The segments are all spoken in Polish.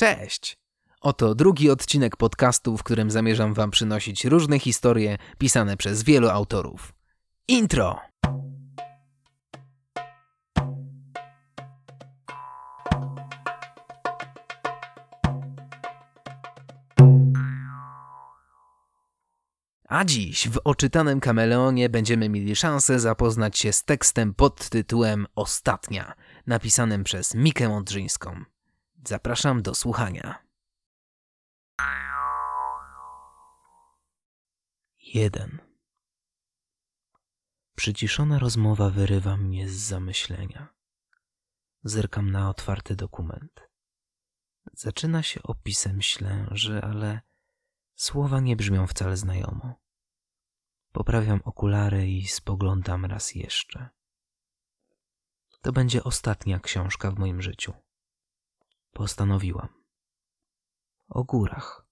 Cześć! Oto drugi odcinek podcastu, w którym zamierzam Wam przynosić różne historie pisane przez wielu autorów. Intro! A dziś w oczytanym kameleonie będziemy mieli szansę zapoznać się z tekstem pod tytułem Ostatnia, napisanym przez Mikę Mądrzyńską. Zapraszam do słuchania. 1. Przyciszona rozmowa wyrywa mnie z zamyślenia. Zerkam na otwarty dokument. Zaczyna się opisem ślęży, ale słowa nie brzmią wcale znajomo. Poprawiam okulary i spoglądam raz jeszcze. To będzie ostatnia książka w moim życiu. Postanowiłam. O górach.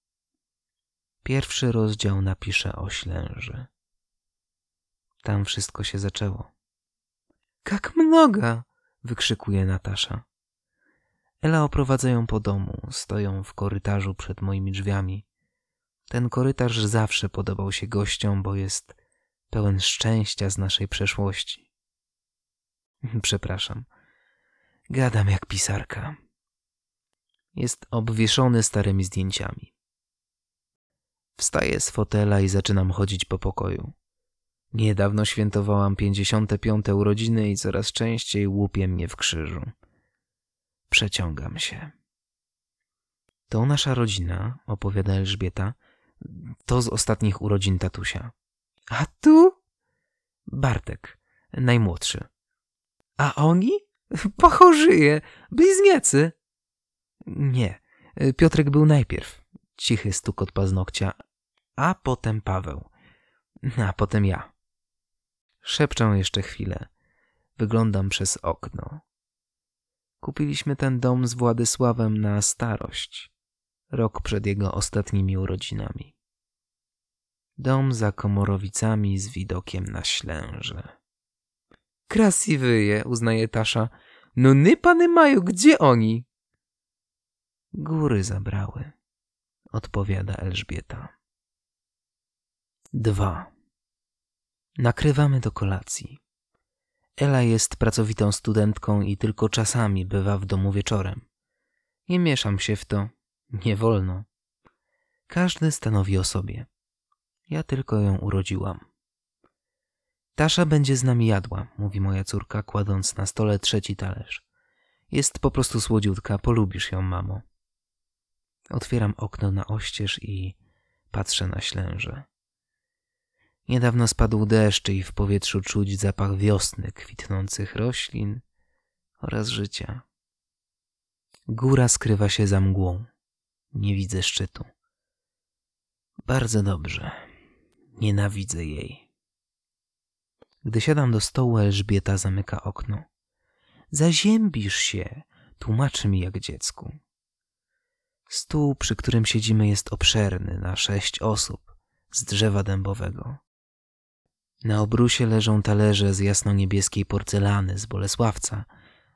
Pierwszy rozdział napiszę o ślęży. Tam wszystko się zaczęło. Jak mnoga! wykrzykuje Natasza. Ela oprowadza ją po domu, stoją w korytarzu przed moimi drzwiami. Ten korytarz zawsze podobał się gościom, bo jest pełen szczęścia z naszej przeszłości. Przepraszam. Gadam jak pisarka. Jest obwieszony starymi zdjęciami. Wstaję z fotela i zaczynam chodzić po pokoju. Niedawno świętowałam 55. urodziny i coraz częściej łupie mnie w krzyżu. Przeciągam się. To nasza rodzina, opowiada Elżbieta, to z ostatnich urodzin tatusia. A tu? Bartek, najmłodszy. A oni? Pachorzyje, bliźniacy. Nie, Piotrek był najpierw. Cichy stukot paznokcia, a potem Paweł, a potem ja. Szepczę jeszcze chwilę. Wyglądam przez okno. Kupiliśmy ten dom z Władysławem na starość, rok przed jego ostatnimi urodzinami. Dom za komorowicami z widokiem na ślęże. Krasiwyje, uznaje Tasza. No ny pany mają, gdzie oni? Góry zabrały, odpowiada Elżbieta. Dwa. Nakrywamy do kolacji. Ela jest pracowitą studentką i tylko czasami bywa w domu wieczorem. Nie mieszam się w to, nie wolno. Każdy stanowi o sobie. Ja tylko ją urodziłam. Tasza będzie z nami jadła, mówi moja córka, kładąc na stole trzeci talerz. Jest po prostu słodziutka, polubisz ją, mamo. Otwieram okno na oścież i patrzę na ślęże. Niedawno spadł deszcz i w powietrzu czuć zapach wiosny, kwitnących roślin oraz życia. Góra skrywa się za mgłą. Nie widzę szczytu. Bardzo dobrze. Nienawidzę jej. Gdy siadam do stołu, Elżbieta zamyka okno. Zaziębisz się, tłumaczy mi jak dziecku. Stół, przy którym siedzimy, jest obszerny, na sześć osób, z drzewa dębowego. Na obrusie leżą talerze z jasno-niebieskiej porcelany z Bolesławca,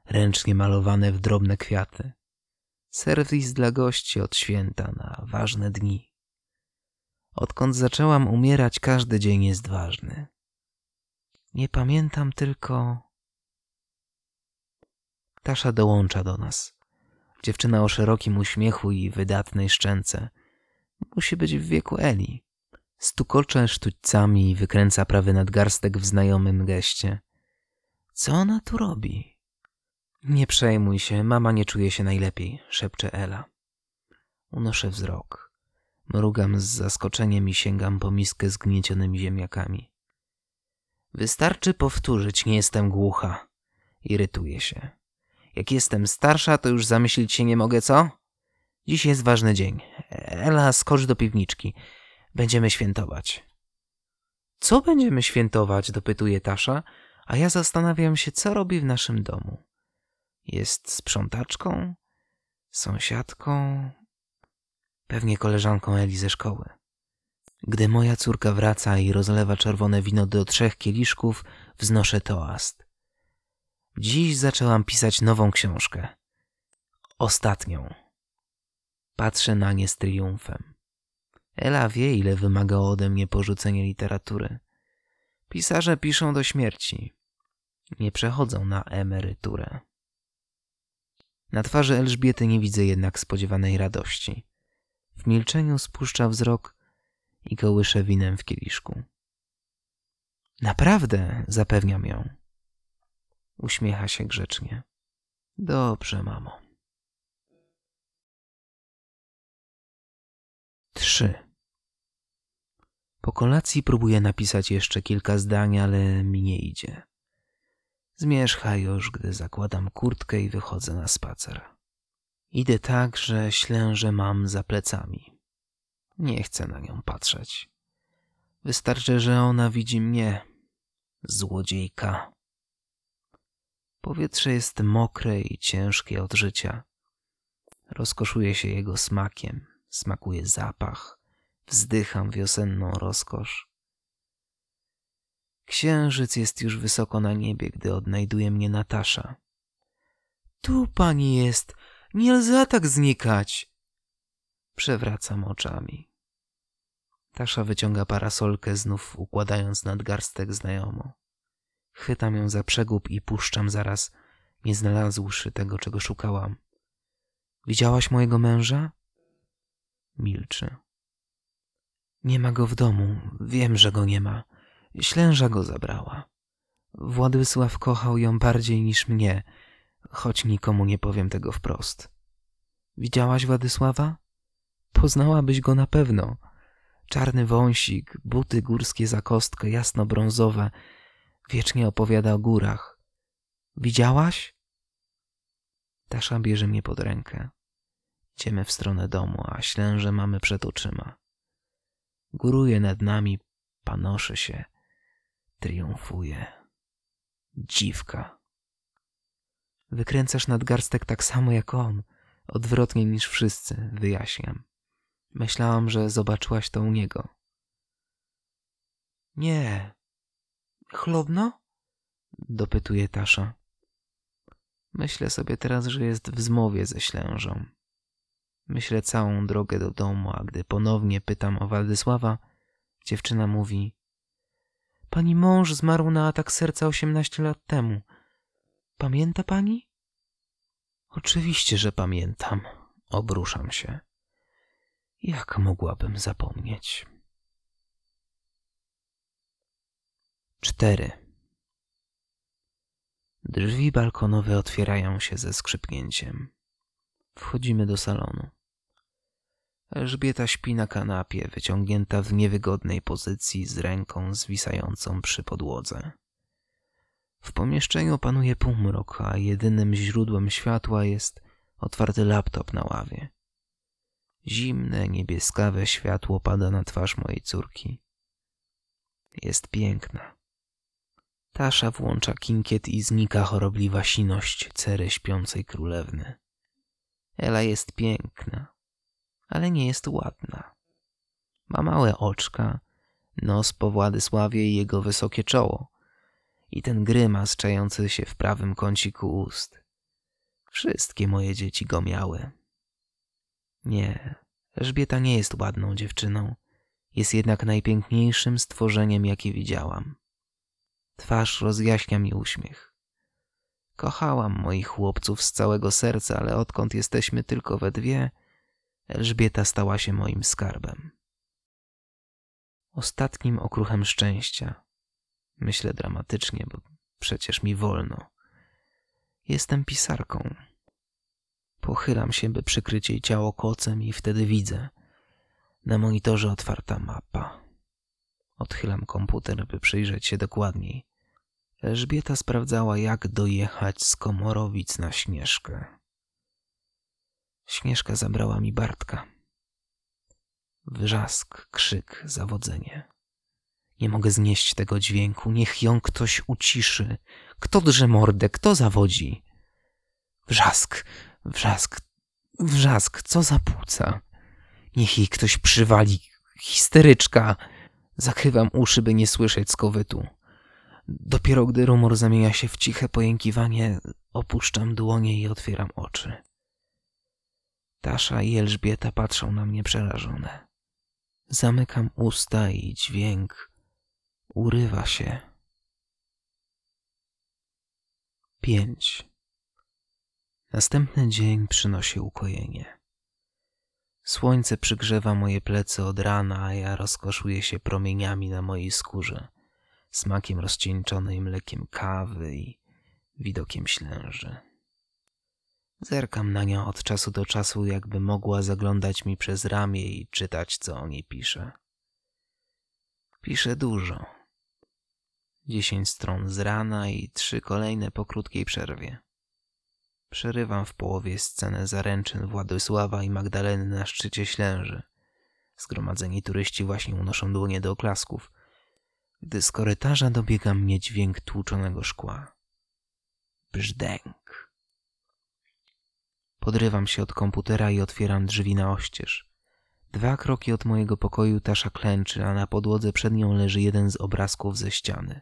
ręcznie malowane w drobne kwiaty. Serwis dla gości od święta na ważne dni. Odkąd zaczęłam umierać, każdy dzień jest ważny. Nie pamiętam tylko. Tasza dołącza do nas. Dziewczyna o szerokim uśmiechu i wydatnej szczęce. Musi być w wieku Eli. Stukocze sztućcami i wykręca prawy nadgarstek w znajomym geście. Co ona tu robi? Nie przejmuj się, mama nie czuje się najlepiej, szepcze Ela. Unoszę wzrok. Mrugam z zaskoczeniem i sięgam po miskę z gniecionymi ziemniakami. Wystarczy powtórzyć, nie jestem głucha. Irytuje się. Jak jestem starsza, to już zamyślić się nie mogę, co? Dziś jest ważny dzień. Ela, skocz do piwniczki. Będziemy świętować. Co będziemy świętować? dopytuje Tasza, a ja zastanawiam się, co robi w naszym domu. Jest sprzątaczką? Sąsiadką? Pewnie koleżanką Eli ze szkoły. Gdy moja córka wraca i rozlewa czerwone wino do trzech kieliszków, wznoszę toast. Dziś zaczęłam pisać nową książkę. Ostatnią. Patrzę na nie z triumfem. Ela wie, ile wymagało ode mnie porzucenie literatury. Pisarze piszą do śmierci. Nie przechodzą na emeryturę. Na twarzy Elżbiety nie widzę jednak spodziewanej radości. W milczeniu spuszcza wzrok i kołysze winem w kieliszku. Naprawdę, zapewniam ją. Uśmiecha się grzecznie. Dobrze, mamo. Trzy. Po kolacji próbuję napisać jeszcze kilka zdań, ale mi nie idzie. Zmierzcha już, gdy zakładam kurtkę i wychodzę na spacer. Idę tak, że ślę, że mam za plecami. Nie chcę na nią patrzeć. Wystarczy, że ona widzi mnie, złodziejka. Powietrze jest mokre i ciężkie od życia. Rozkoszuję się jego smakiem, smakuje zapach, wzdycham wiosenną rozkosz. Księżyc jest już wysoko na niebie, gdy odnajduje mnie Natasza. Tu pani jest, nie lze tak znikać. Przewracam oczami. Tasza wyciąga parasolkę, znów układając nadgarstek znajomo. Chwytam ją za przegub i puszczam zaraz, nie znalazłszy tego, czego szukałam. Widziałaś mojego męża? Milczy. Nie ma go w domu. Wiem, że go nie ma. Ślęża go zabrała. Władysław kochał ją bardziej niż mnie, choć nikomu nie powiem tego wprost. Widziałaś Władysława? Poznałabyś go na pewno. Czarny wąsik, buty górskie za kostkę, jasno-brązowe, wiecznie opowiada o górach. Widziałaś? Tasza bierze mnie pod rękę. Idziemy w stronę domu, a ślęże mamy przed oczyma. Góruje nad nami, panoszy się, triumfuje. Dziwka. Wykręcasz nadgarstek tak samo jak on, odwrotnie niż wszyscy, wyjaśniam. Myślałam, że zobaczyłaś to u niego. Nie. Chlobno? Dopytuje Tasza. Myślę sobie teraz, że jest w zmowie ze ślężą. Myślę całą drogę do domu, a gdy ponownie pytam o Władysława, dziewczyna mówi: Pani mąż zmarł na atak serca osiemnaście lat temu. Pamięta pani? Oczywiście, że pamiętam. Obruszam się. Jak mogłabym zapomnieć? Cztery. Drzwi balkonowe otwierają się ze skrzypnięciem. Wchodzimy do salonu. Elżbieta śpi na kanapie, wyciągnięta w niewygodnej pozycji z ręką zwisającą przy podłodze. W pomieszczeniu panuje półmrok, a jedynym źródłem światła jest otwarty laptop na ławie. Zimne, niebieskawe światło pada na twarz mojej córki. Jest piękna. Tasza włącza kinkiet i znika chorobliwa siność cery śpiącej królewny. Ela jest piękna, ale nie jest ładna. Ma małe oczka, nos po Władysławie i jego wysokie czoło i ten grymas czający się w prawym kąciku ust. Wszystkie moje dzieci go miały. Nie, Elżbieta nie jest ładną dziewczyną, jest jednak najpiękniejszym stworzeniem, jakie widziałam. Twarz rozjaśnia mi uśmiech. Kochałam moich chłopców z całego serca, ale odkąd jesteśmy tylko we dwie, Elżbieta stała się moim skarbem. Ostatnim okruchem szczęścia, myślę dramatycznie, bo przecież mi wolno, jestem pisarką. Pochylam się, by przykryć jej ciało kocem i wtedy widzę. Na monitorze otwarta mapa. Odchylam komputer, by przyjrzeć się dokładniej. Elżbieta sprawdzała, jak dojechać z Komorowic na Śnieżkę. Śnieżka zabrała mi Bartka. Wrzask, krzyk, zawodzenie. Nie mogę znieść tego dźwięku. Niech ją ktoś uciszy. Kto drze mordę? Kto zawodzi? Wrzask, wrzask, wrzask. Co za płuca? Niech jej ktoś przywali. Histeryczka. Zakrywam uszy, by nie słyszeć skowytu. Dopiero gdy rumor zamienia się w ciche pojękiwanie, opuszczam dłonie i otwieram oczy. Tasza i Elżbieta patrzą na mnie przerażone. Zamykam usta i dźwięk urywa się. Pięć. Następny dzień przynosi ukojenie. Słońce przygrzewa moje plecy od rana, a ja rozkoszuję się promieniami na mojej skórze, smakiem rozcieńczonej mlekiem kawy i widokiem ślęży. Zerkam na nią od czasu do czasu, jakby mogła zaglądać mi przez ramię i czytać, co o niej pisze. Pisze dużo. Dziesięć stron z rana i trzy kolejne po krótkiej przerwie. Przerywam w połowie scenę zaręczyn Władysława i Magdaleny na szczycie Ślęży. Zgromadzeni turyści właśnie unoszą dłonie do oklasków, gdy z korytarza dobiega mnie dźwięk tłuczonego szkła. Brzdęk. Podrywam się od komputera i otwieram drzwi na oścież. Dwa kroki od mojego pokoju Tasza klęczy, a na podłodze przed nią leży jeden z obrazków ze ściany.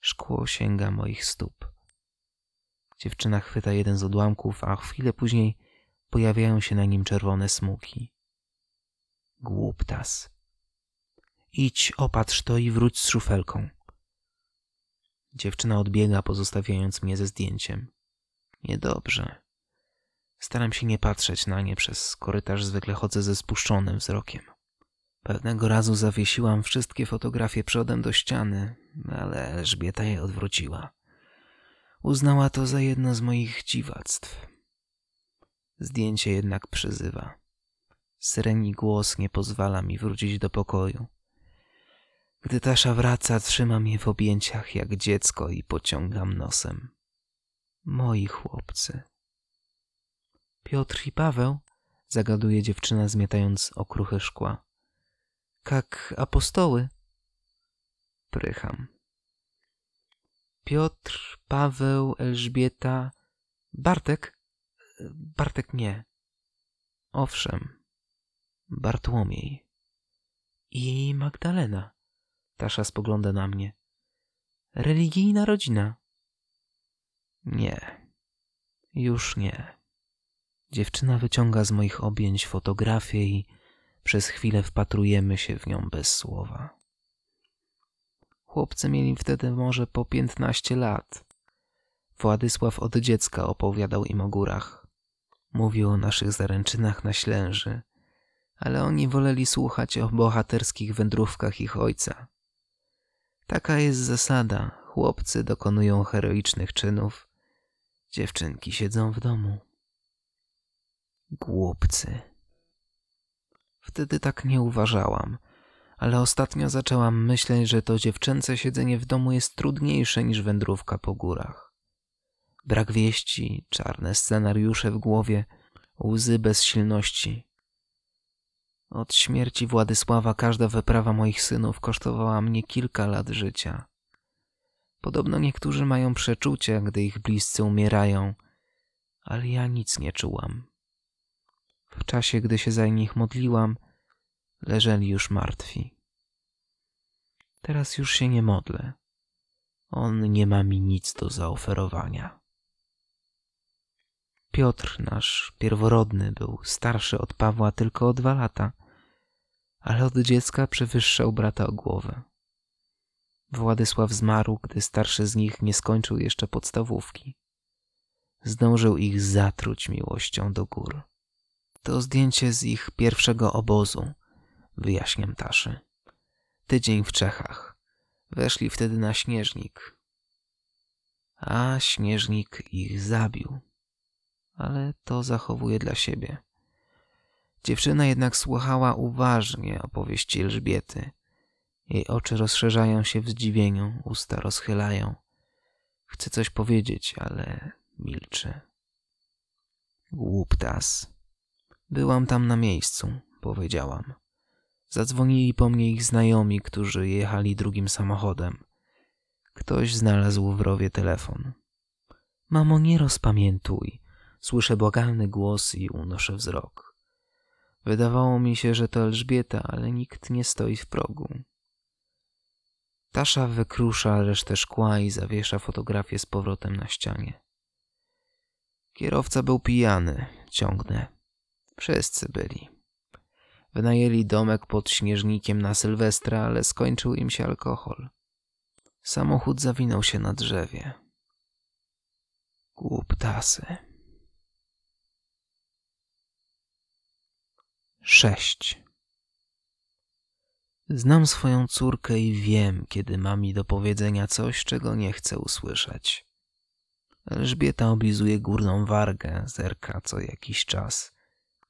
Szkło sięga moich stóp. Dziewczyna chwyta jeden z odłamków, a chwilę później pojawiają się na nim czerwone smuki. Głuptas. Idź, opatrz to i wróć z szufelką. Dziewczyna odbiega, pozostawiając mnie ze zdjęciem. Niedobrze. Staram się nie patrzeć na nie, przez korytarz zwykle chodzę ze spuszczonym wzrokiem. Pewnego razu zawiesiłam wszystkie fotografie przodem do ściany, ale Elżbieta je odwróciła. Uznała to za jedno z moich dziwactw. Zdjęcie jednak przyzywa. Syreni głos nie pozwala mi wrócić do pokoju. Gdy Tasza wraca, trzymam je w objęciach jak dziecko i pociągam nosem. Moi chłopcy. Piotr i Paweł, zagaduje dziewczyna, zmietając okruchy szkła. Kak apostoły. Prycham. Piotr, Paweł, Elżbieta, Bartek? Bartek nie. Owszem, Bartłomiej. I Magdalena. Tasza spogląda na mnie. Religijna rodzina. Nie, już nie. Dziewczyna wyciąga z moich objęć fotografię i przez chwilę wpatrujemy się w nią bez słowa. Chłopcy mieli wtedy może po piętnaście lat. Władysław od dziecka opowiadał im o górach. Mówił o naszych zaręczynach na Ślęży, ale oni woleli słuchać o bohaterskich wędrówkach ich ojca. Taka jest zasada. Chłopcy dokonują heroicznych czynów, dziewczynki siedzą w domu. Głupcy. Wtedy tak nie uważałam, ale ostatnio zaczęłam myśleć, że to dziewczęce siedzenie w domu jest trudniejsze niż wędrówka po górach. Brak wieści, czarne scenariusze w głowie, łzy bezsilności. Od śmierci Władysława każda wyprawa moich synów kosztowała mnie kilka lat życia. Podobno niektórzy mają przeczucia, gdy ich bliscy umierają, ale ja nic nie czułam. W czasie, gdy się za nich modliłam, leżeli już martwi. Teraz już się nie modlę. On nie ma mi nic do zaoferowania. Piotr, nasz pierworodny, był starszy od Pawła tylko o dwa lata, ale od dziecka przewyższał brata o głowę. Władysław zmarł, gdy starszy z nich nie skończył jeszcze podstawówki. Zdążył ich zatruć miłością do gór. To zdjęcie z ich pierwszego obozu, wyjaśniam Taszy. Tydzień w Czechach. Weszli wtedy na śnieżnik. A śnieżnik ich zabił. Ale to zachowuje dla siebie. Dziewczyna jednak słuchała uważnie opowieści Elżbiety. Jej oczy rozszerzają się w zdziwieniu, usta rozchylają. Chce coś powiedzieć, ale milczy. Głuptas. Byłam tam na miejscu, powiedziałam. Zadzwonili po mnie ich znajomi, którzy jechali drugim samochodem. Ktoś znalazł w rowie telefon. Mamo, nie rozpamiętuj. Słyszę błagalny głos i unoszę wzrok. Wydawało mi się, że to Elżbieta, ale nikt nie stoi w progu. Tasza wykrusza resztę szkła i zawiesza fotografię z powrotem na ścianie. Kierowca był pijany, ciągnę. Wszyscy byli. Wynajęli domek pod śnieżnikiem na Sylwestra, ale skończył im się alkohol. Samochód zawinął się na drzewie. Głuptasy. Sześć. Znam swoją córkę i wiem, kiedy ma mi do powiedzenia coś, czego nie chcę usłyszeć. Elżbieta oblizuje górną wargę, zerka co jakiś czas.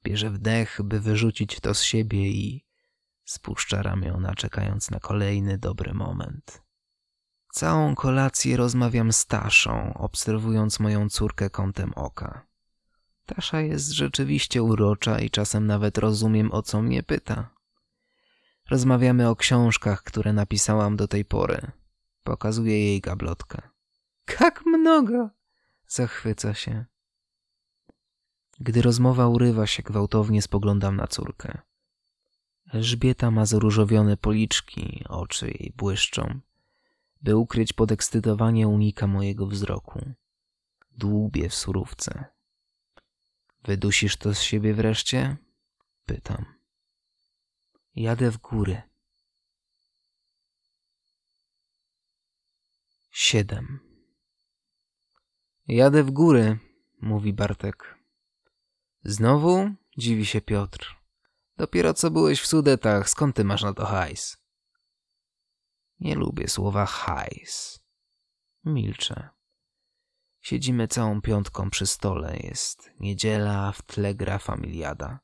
Bierze wdech, by wyrzucić to z siebie i spuszcza ramiona, czekając na kolejny dobry moment. Całą kolację rozmawiam z Taszą, obserwując moją córkę kątem oka. Tasza jest rzeczywiście urocza i czasem nawet rozumiem, o co mnie pyta. Rozmawiamy o książkach, które napisałam do tej pory. Pokazuję jej gablotkę. Jak mnogo! Zachwyca się. Gdy rozmowa urywa się, gwałtownie spoglądam na córkę. Elżbieta ma zróżowione policzki, oczy jej błyszczą. By ukryć podekscytowanie, unika mojego wzroku. Dłubie w surówce. Wydusisz to z siebie wreszcie? Pytam. Jadę w góry. Siedem. Jadę w góry, mówi Bartek. Znowu? Dziwi się Piotr. Dopiero co byłeś w Sudetach, skąd ty masz na to hajs? Nie lubię słowa hajs. Milczę. Siedzimy całą piątką przy stole. Jest niedziela, w tle gra familiada.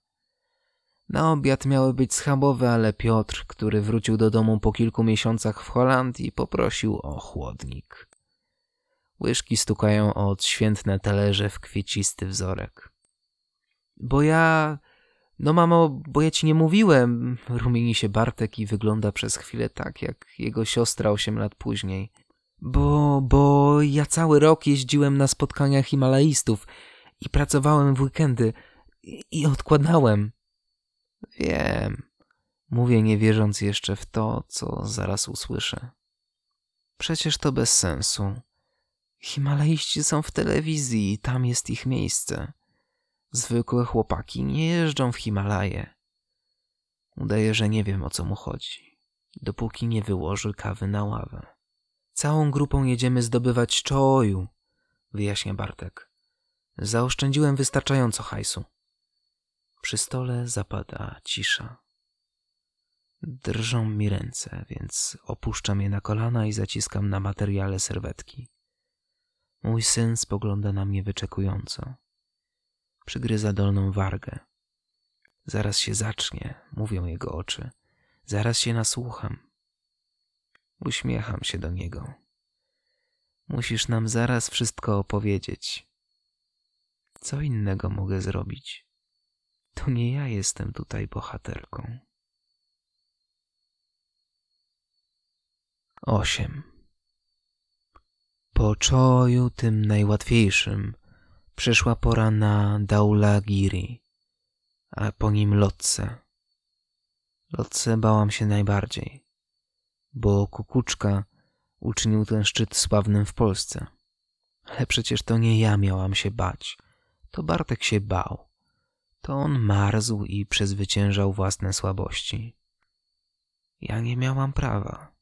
Na obiad miały być schabowe, ale Piotr, który wrócił do domu po kilku miesiącach w Holandii, poprosił o chłodnik. Łyżki stukają o odświętne talerze w kwiecisty wzorek. Bo ja... No mamo, bo ja ci nie mówiłem. Rumieni się Bartek i wygląda przez chwilę tak, jak jego siostra osiem lat później. Bo, bo ja cały rok jeździłem na spotkania himalaistów i pracowałem w weekendy i, odkładałem. Wiem. Mówię nie wierząc jeszcze w to, co zaraz usłyszę. Przecież to bez sensu. Himalaiści są w telewizji tam jest ich miejsce. Zwykłe chłopaki nie jeżdżą w Himalaje. Udaje, że nie wiem o co mu chodzi, dopóki nie wyłoży kawy na ławę. Całą grupą jedziemy zdobywać czoju, wyjaśnia Bartek. Zaoszczędziłem wystarczająco hajsu. Przy stole zapada cisza. Drżą mi ręce, więc opuszczam je na kolana i zaciskam na materiale serwetki. Mój syn spogląda na mnie wyczekująco. Przygryza dolną wargę. Zaraz się zacznie, mówią jego oczy. Zaraz się nasłucham. Uśmiecham się do niego. Musisz nam zaraz wszystko opowiedzieć. Co innego mogę zrobić? To nie ja jestem tutaj bohaterką. Osiem. Po czoju tym najłatwiejszym przyszła pora na Daulagiri, a po nim Lotse. Lotse bałam się najbardziej, bo Kukuczka uczynił ten szczyt sławnym w Polsce. Ale przecież to nie ja miałam się bać, to Bartek się bał. To on marzł i przezwyciężał własne słabości. Ja nie miałam prawa.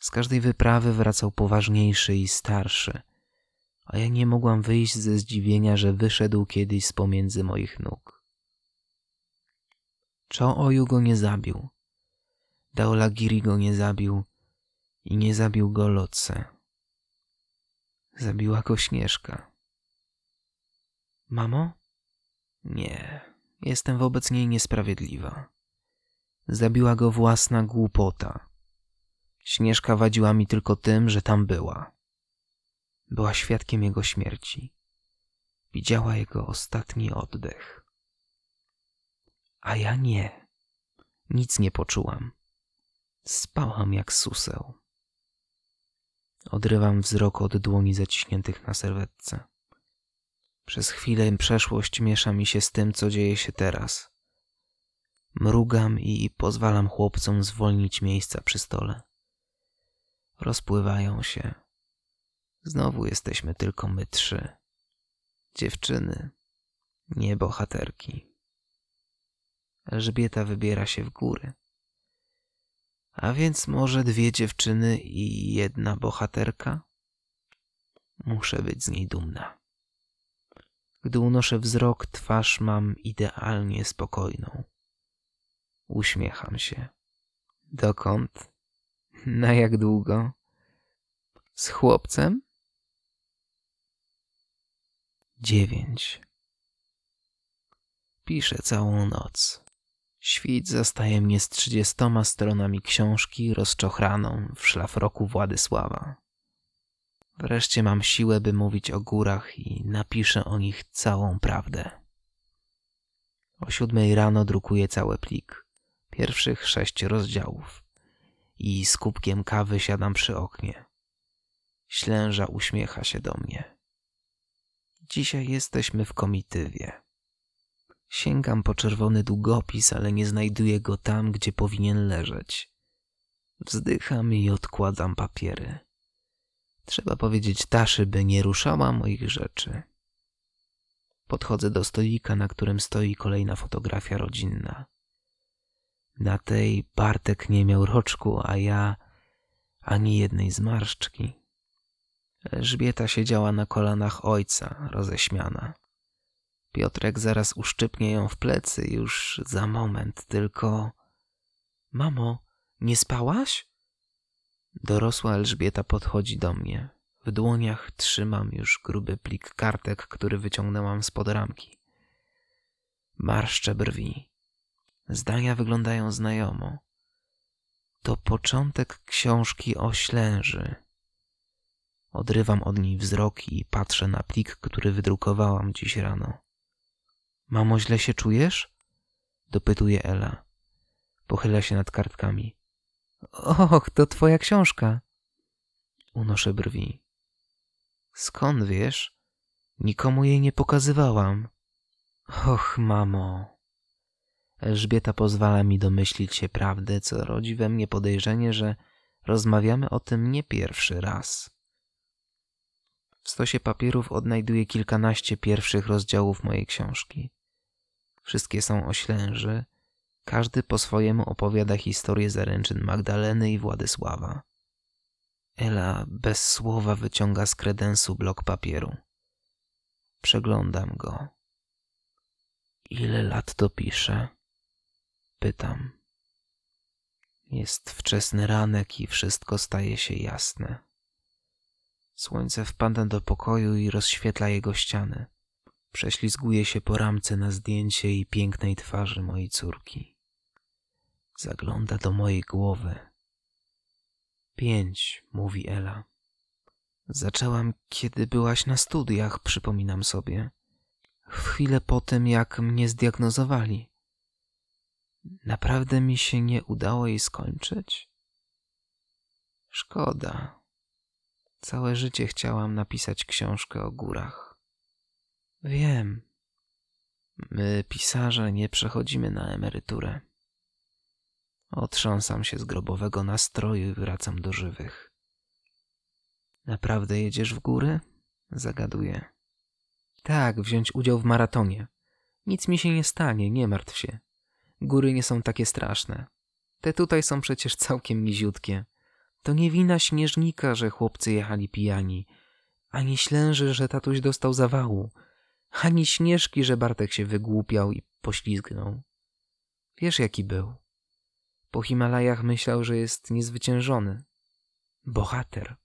Z każdej wyprawy wracał poważniejszy i starszy, a ja nie mogłam wyjść ze zdziwienia, że wyszedł kiedyś z pomiędzy moich nóg. Cho Oju go nie zabił. Daolagiri go nie zabił i nie zabił go Lotse. Zabiła go Śnieżka. Mamo? Nie, jestem wobec niej niesprawiedliwa. Zabiła go własna głupota. Śnieżka wadziła mi tylko tym, że tam była. Była świadkiem jego śmierci. Widziała jego ostatni oddech. A ja nie. Nic nie poczułam. Spałam jak suseł. Odrywam wzrok od dłoni zaciśniętych na serwetce. Przez chwilę przeszłość miesza mi się z tym, co dzieje się teraz. Mrugam i pozwalam chłopcom zwolnić miejsca przy stole. Rozpływają się. Znowu jesteśmy tylko my trzy. Dziewczyny. Nie bohaterki. Elżbieta wybiera się w góry. A więc może dwie dziewczyny i jedna bohaterka? Muszę być z niej dumna. Gdy unoszę wzrok, twarz mam idealnie spokojną. Uśmiecham się. Dokąd? Na jak długo? Z chłopcem? Dziewięć. Piszę całą noc. Świt zastaje mnie z trzydziestoma stronami książki rozczochraną w szlafroku Władysława. Wreszcie mam siłę, by mówić o górach i napiszę o nich całą prawdę. O siódmej rano drukuję cały plik, pierwszych sześć rozdziałów i z kubkiem kawy siadam przy oknie. Ślęża uśmiecha się do mnie. Dzisiaj jesteśmy w komitywie. Sięgam po czerwony długopis, ale nie znajduję go tam, gdzie powinien leżeć. Wzdycham i odkładam papiery. Trzeba powiedzieć Taszy, by nie ruszała moich rzeczy. Podchodzę do stolika, na którym stoi kolejna fotografia rodzinna. Na tej Bartek nie miał roczku, a ja ani jednej zmarszczki. Elżbieta siedziała na kolanach ojca, roześmiana. Piotrek zaraz uszczypnie ją w plecy już za moment, tylko... Mamo, nie spałaś? Dorosła Elżbieta podchodzi do mnie. W dłoniach trzymam już gruby plik kartek, który wyciągnęłam spod ramki. Marszczę brwi. Zdania wyglądają znajomo. To początek książki o ślęży. Odrywam od niej wzrok i patrzę na plik, który wydrukowałam dziś rano. Mamo, źle się czujesz? Dopytuje Ela. Pochyla się nad kartkami. Och, to twoja książka. Unoszę brwi. Skąd wiesz? Nikomu jej nie pokazywałam. Och, mamo. Elżbieta pozwala mi domyślić się prawdy, co rodzi we mnie podejrzenie, że rozmawiamy o tym nie pierwszy raz. W stosie papierów odnajduję kilkanaście pierwszych rozdziałów mojej książki. Wszystkie są o ślęży, każdy po swojemu opowiada historię zaręczyn Magdaleny i Władysława. Ela bez słowa wyciąga z kredensu blok papieru. Przeglądam go. Ile lat to pisze? Pytam. Jest wczesny ranek i wszystko staje się jasne. Słońce wpada do pokoju i rozświetla jego ściany. Prześlizguje się po ramce na zdjęcie i pięknej twarzy mojej córki. Zagląda do mojej głowy. Pięć, mówi Ela. Zaczęłam, kiedy byłaś na studiach, przypominam sobie. W chwilę po tym, jak mnie zdiagnozowali. Naprawdę mi się nie udało jej skończyć? Szkoda. Całe życie chciałam napisać książkę o górach. Wiem. My, pisarze, nie przechodzimy na emeryturę. Otrząsam się z grobowego nastroju i wracam do żywych. Naprawdę jedziesz w góry? Zagaduję. Tak, wziąć udział w maratonie. Nic mi się nie stanie, nie martw się. Góry nie są takie straszne. Te tutaj są przecież całkiem niziutkie. To nie wina śnieżnika, że chłopcy jechali pijani, ani ślęży, że tatuś dostał zawału, ani śnieżki, że Bartek się wygłupiał i poślizgnął. Wiesz, jaki był. Po Himalajach myślał, że jest niezwyciężony. Bohater.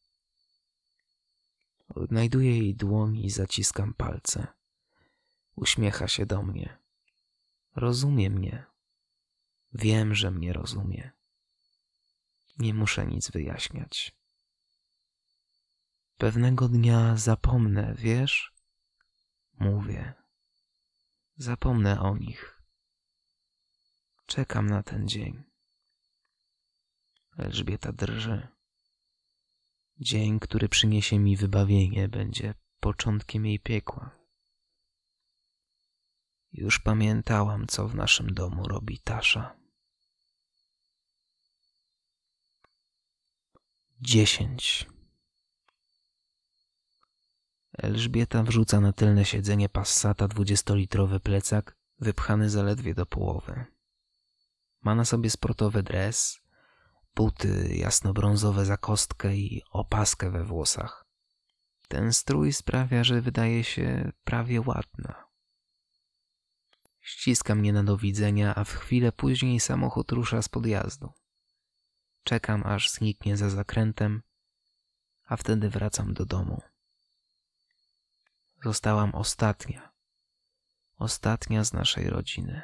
Odnajduję jej dłoń i zaciskam palce. Uśmiecha się do mnie. Rozumie mnie. Wiem, że mnie rozumie. Nie muszę nic wyjaśniać. Pewnego dnia zapomnę, wiesz? Mówię. Zapomnę o nich. Czekam na ten dzień. Elżbieta drży. Dzień, który przyniesie mi wybawienie, będzie początkiem jej piekła. Już pamiętałam, co w naszym domu robi Tasza. Dziesięć. Elżbieta wrzuca na tylne siedzenie Passata dwudziestolitrowy plecak, wypchany zaledwie do połowy. Ma na sobie sportowy dres, buty jasnobrązowe za kostkę i opaskę we włosach. Ten strój sprawia, że wydaje się prawie ładna. Ściska mnie na do widzenia, a w chwilę później samochód rusza z podjazdu. Czekam, aż zniknie za zakrętem, a wtedy wracam do domu. Zostałam ostatnia. Ostatnia z naszej rodziny.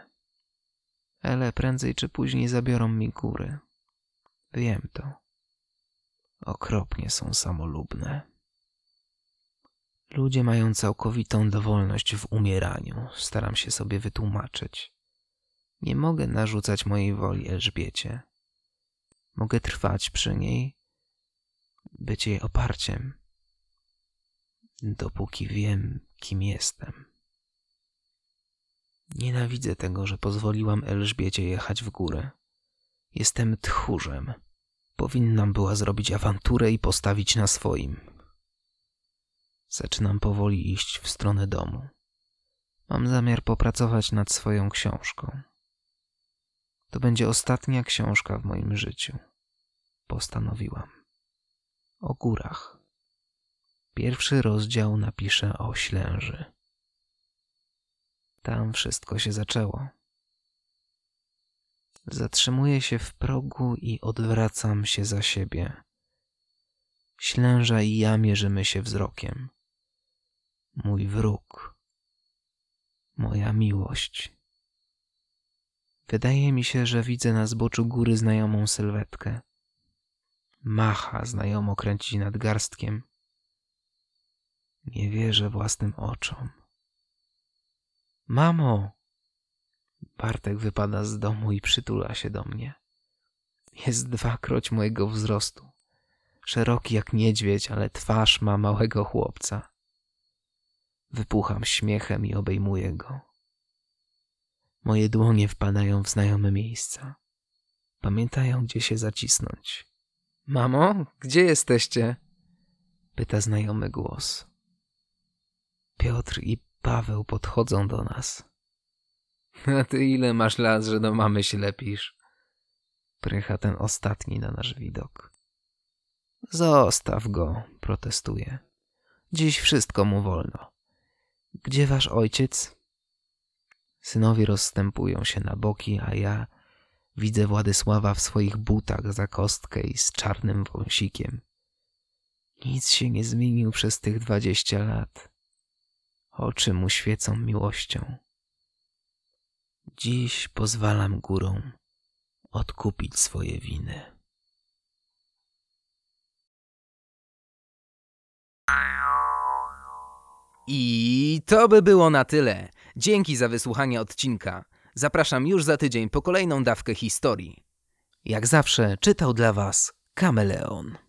Ale prędzej czy później zabiorą mi góry. Wiem to. Okropnie są samolubne. Ludzie mają całkowitą dowolność w umieraniu, staram się sobie wytłumaczyć. Nie mogę narzucać mojej woli Elżbiecie. Mogę trwać przy niej, być jej oparciem, dopóki wiem, kim jestem. Nienawidzę tego, że pozwoliłam Elżbiecie jechać w górę. Jestem tchórzem. Powinnam była zrobić awanturę i postawić na swoim. Zaczynam powoli iść w stronę domu. Mam zamiar popracować nad swoją książką. To będzie ostatnia książka w moim życiu. Postanowiłam. O górach. Pierwszy rozdział napiszę o ślęży. Tam wszystko się zaczęło. Zatrzymuję się w progu i odwracam się za siebie. Ślęża i ja mierzymy się wzrokiem. Mój wróg, moja miłość. Wydaje mi się, że widzę na zboczu góry znajomą sylwetkę. Macha znajomo kręci nad garstkiem. Nie wierzę własnym oczom. Mamo! Bartek wypada z domu i przytula się do mnie. Jest dwakroć mojego wzrostu. Szeroki jak niedźwiedź, ale twarz ma małego chłopca. Wypucham śmiechem i obejmuję go. Moje dłonie wpadają w znajome miejsca. Pamiętają, gdzie się zacisnąć. Mamo, gdzie jesteście? Pyta znajomy głos. Piotr i Paweł podchodzą do nas. A ty ile masz lat, że do mamy się lepisz? Prycha ten ostatni na nasz widok. Zostaw go, protestuje. Dziś wszystko mu wolno. Gdzie wasz ojciec? Synowie rozstępują się na boki, a ja widzę Władysława w swoich butach za kostkę i z czarnym wąsikiem. Nic się nie zmienił przez tych dwadzieścia lat. Oczy mu świecą miłością. Dziś pozwalam górom odkupić swoje winy. I to by było na tyle. Dzięki za wysłuchanie odcinka. Zapraszam już za tydzień po kolejną dawkę historii. Jak zawsze czytał dla Was Kameleon.